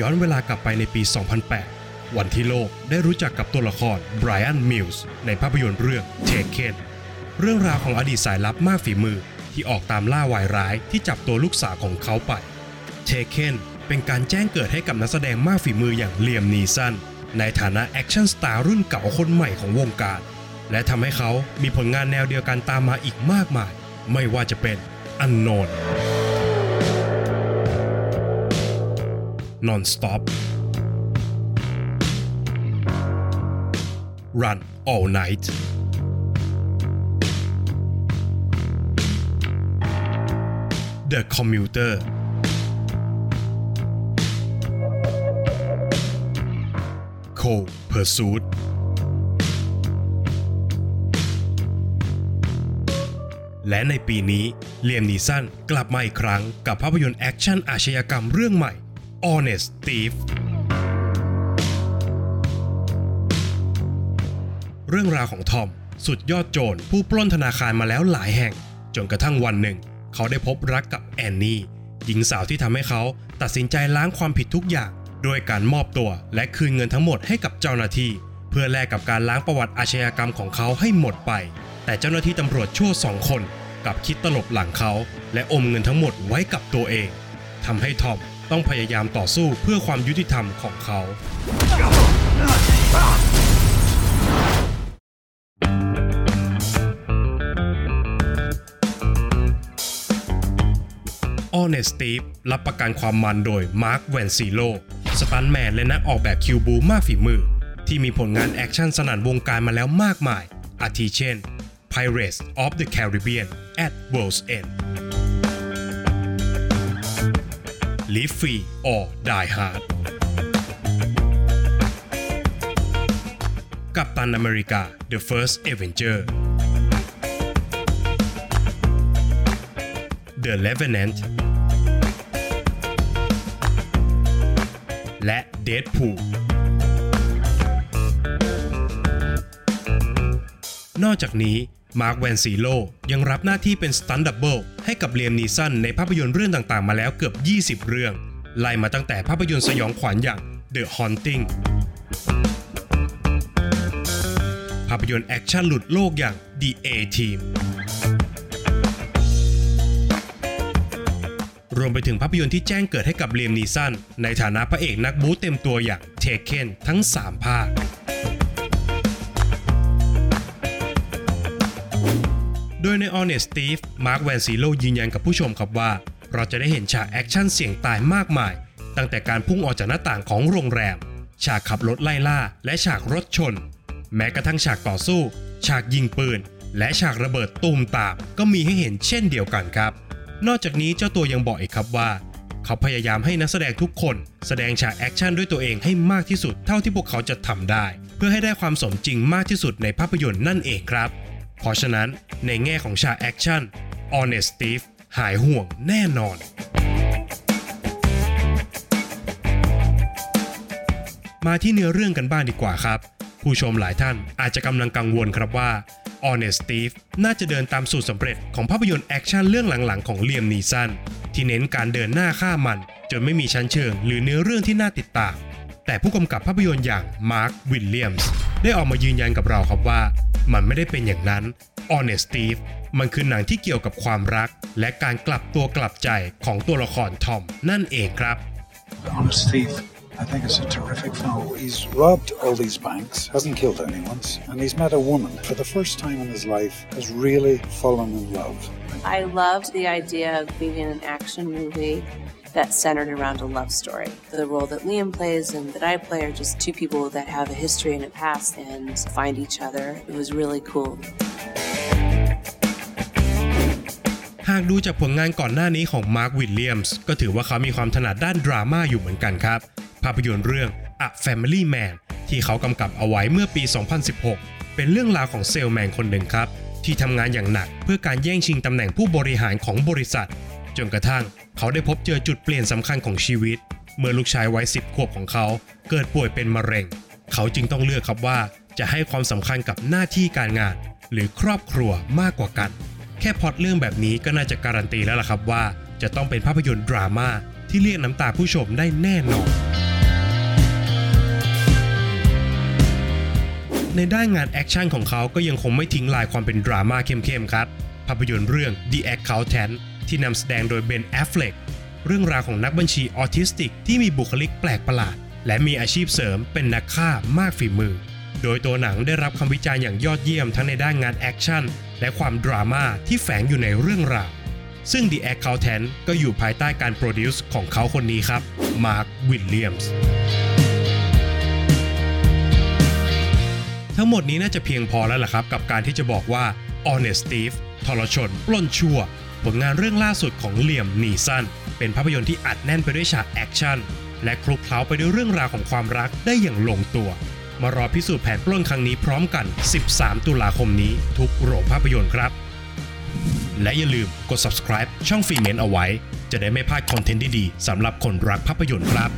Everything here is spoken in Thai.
ย้อนเวลากลับไปในปี 2008 วันที่โลกได้รู้จักกับตัวละครไบรอันมิลส์ในภาพยนตร์เรื่อง Taken เรื่องราวของอดีตสายลับมากฝีมือที่ออกตามล่าวายร้ายที่จับตัวลูกสาวของเขาไป Taken เป็นการแจ้งเกิดให้กับนักแสดงมากฝีมืออย่างเลียมนีสันในฐานะ action star รุ่นเก่าคนใหม่ของวงการ และทำให้เขามีผลงานแนวเดียวกันตามมาอีกมากมาย ไม่ว่าจะเป็น Unknown Non-Stop Run All Night The Commuter Cold Pursuit และในปีนี้เลียมนีสันกลับมาอีกครั้งกับภาพยนตร์แอคชั่นอาชญากรรมเรื่องใหม่ Honest Thief เรื่องราวของทอม สุดยอดโจรผู้ปล้นธนาคารมาแล้วหลายแห่ง จนกระทั่งวันหนึ่ง เขาได้พบรักกับแอนนี่ หญิงสาวที่ทำให้เขาตัดสินใจล้างความผิดทุกอย่างด้วยการมอบตัวและคืนเงินทั้งหมดให้กับเจ้าหน้าที่ เพื่อแลกกับการล้างประวัติอาชญากรรมของเขาให้หมดไป แต่เจ้าหน้าที่ตำรวจชั่วสองคนกับคิดตลบหลังเขา และอมเงินทั้งหมดไว้กับตัวเองทำให้ทอม ต้องพยายามต่อสู้เพื่อความยุติธรรมของเขา Honest Steve รับประกันความมันโดย Mark v a n c i l o สตันแมนและนักออกแบบคิวบูมากฝีมือ ที่มีผลงานแอคชั่นสนั่นวงการมาแล้วมากมาย อาทิเช่น Pirates of the Caribbean at World's End Live Free or Die Hard Captain America The First Avenger The Revenant และ Deadpool นอกจากนี้ มาร์คแวนซีโลยังรับหน้าที่เป็น stunt double ให้กับเลียมนีสันในภาพยนตร์เรื่องต่างๆ มาแล้วเกือบ 20 เรื่อง ไล่มาตั้งแต่ภาพยนตร์สยองขวัญอย่าง The Haunting ภาพยนตร์แอคชั่นหลุดโลกอย่าง The A Team รวมไปถึงภาพยนตร์ที่แจ้งเกิดให้กับเลียมนีสันในฐานะพระเอกนักบู๊เต็มตัวอย่าง Taken ทั้ง 3 ภาค โดยใน Honest Thief มาร์คแวนซีโลยืนยันกับผู้ชมครับว่า เราจะได้เห็นฉากแอคชั่นเสี่ยงตายมากมาย ตั้งแต่การพุ่งออกจากหน้าต่างของโรงแรม ฉากขับรถไล่ล่า และฉากรถชน แม้กระทั่งฉากต่อสู้ ฉากยิงปืน และฉากระเบิดตูมตามก็มีให้เห็นเช่นเดียวกันครับ นอกจากนี้เจ้าตัวยังบอกอีกครับว่า เขาพยายามให้นักแสดงทุกคน แสดงฉากแอคชั่นด้วยตัวเองให้มากที่สุดเท่าที่พวกเขาจะทำได้ เพื่อให้ได้ความสมจริงมากที่สุดในภาพยนตร์นั่นเองครับ เพราะฉะนั้นในแง่ของฉากแอคชั่น Honest Thief หายห่วงแน่นอน มาที่เนื้อเรื่องกันบ้างดีกว่าครับ ผู้ชมหลายท่านอาจจะกำลังกังวลครับว่า Honest Steve น่าจะเดินตามสูตรสำเร็จของภาพยนตร์แอคชั่นเรื่องหลังๆของเลียมนีสันที่เน้นการเดินหน้าฆ่ามัน จนไม่มีชั้นเชิง หรือเนื้อเรื่องที่น่าติดตาม แต่ผู้กำกับภาพยนตร์อย่างมาร์ควิลเลียมส์ได้ออกมายืนยันกับเราครับว่า มันไม่ได้เป็นอย่างนั้น Honest Steve มันคือหนังที่เกี่ยวกับความรัก และการกลับตัวกลับใจของตัวละครทอมนั่นเองครับ Honest Thief I think it's a terrific film. He's robbed all these banks, hasn't killed anyone, and he's met a woman for the first time in his life, has really fallen in love. I loved the idea of being in an action movie that's centered around a love story. The role that Liam plays and that I play are just two people that have a history and a past and find each other. It was really cool. หากดูจากผลงานก่อนหน้านี้ของมาร์ควิลเลียมส์ก็ถือว่าเขามีความถนัดด้านดราม่าอยู่เหมือนกันครับ ภาพยนตร์เรื่อง A Family Man ที่เขากำกับเอาไว้เมื่อปี 2016 เป็นเรื่องราวของเซลแมนคนหนึ่งครับ ที่ทำงานอย่างหนักเพื่อการแย่งชิงตำแหน่งผู้บริหารของบริษัท จนกระทั่งเขาได้พบเจอจุดเปลี่ยนสำคัญของชีวิต เมื่อลูกชายวัย10ขวบของเขา เกิดป่วยเป็นมะเร็ง เขาจึงต้องเลือกครับว่าจะให้ความสำคัญกับหน้าที่การงาน หรือครอบครัวมากกว่ากัน แค่พอตเรื่องแบบนี้ก็น่าจะการันตีแล้วล่ะครับว่า จะต้องเป็นภาพยนตร์ดราม่าที่เรียกน้ำตาผู้ชมได้แน่นอน ในด้านงานแอคชั่นของเขาก็ยังคงไม่ทิ้งลายความเป็นดราม่าเข้มๆครับ ภาพยนตร์เรื่อง The Accountant ที่นำแสดงโดยเบนแอฟเฟลกเรื่องราวของนักบัญชีออทิสติกที่มีบุคลิกแปลกประหลาด และมีอาชีพเสริมเป็นนักฆ่ามากฝีมือ โดยตัวหนังได้รับคำวิจารณ์อย่างยอดเยี่ยมทั้งในด้านงานแอคชั่นและความดราม่าที่แฝงอยู่ในเรื่องราว ซึ่ง The Accountant ก็อยู่ภายใต้การ produce ของเขาคนนี้ครับ มาร์ค วิลเลียมส์ ทั้งหมดนี้น่าจะเพียงพอแล้วล่ะครับ กับการที่จะบอกว่า Honest Thief ทรชนปล้นชั่ว ผลงานเรื่องล่าสุดของเหลี่ยมนีสันเป็นภาพยนตร์ที่อัดแน่นไปด้วยฉากแอคชั่นและคลุกเคล้าไปด้วยเรื่องราวของความรักได้อย่างลงตัว มารอพิสูจน์แผนปล้นครั้งนี้พร้อมกัน 13 ตุลาคมนี้ทุกโรงภาพยนตร์ครับ และอย่าลืมกด subscribe ช่องฟรีเมนเอาไว้ จะได้ไม่พลาดคอนเทนต์ดีๆสำหรับคนรักภาพยนตร์ครับ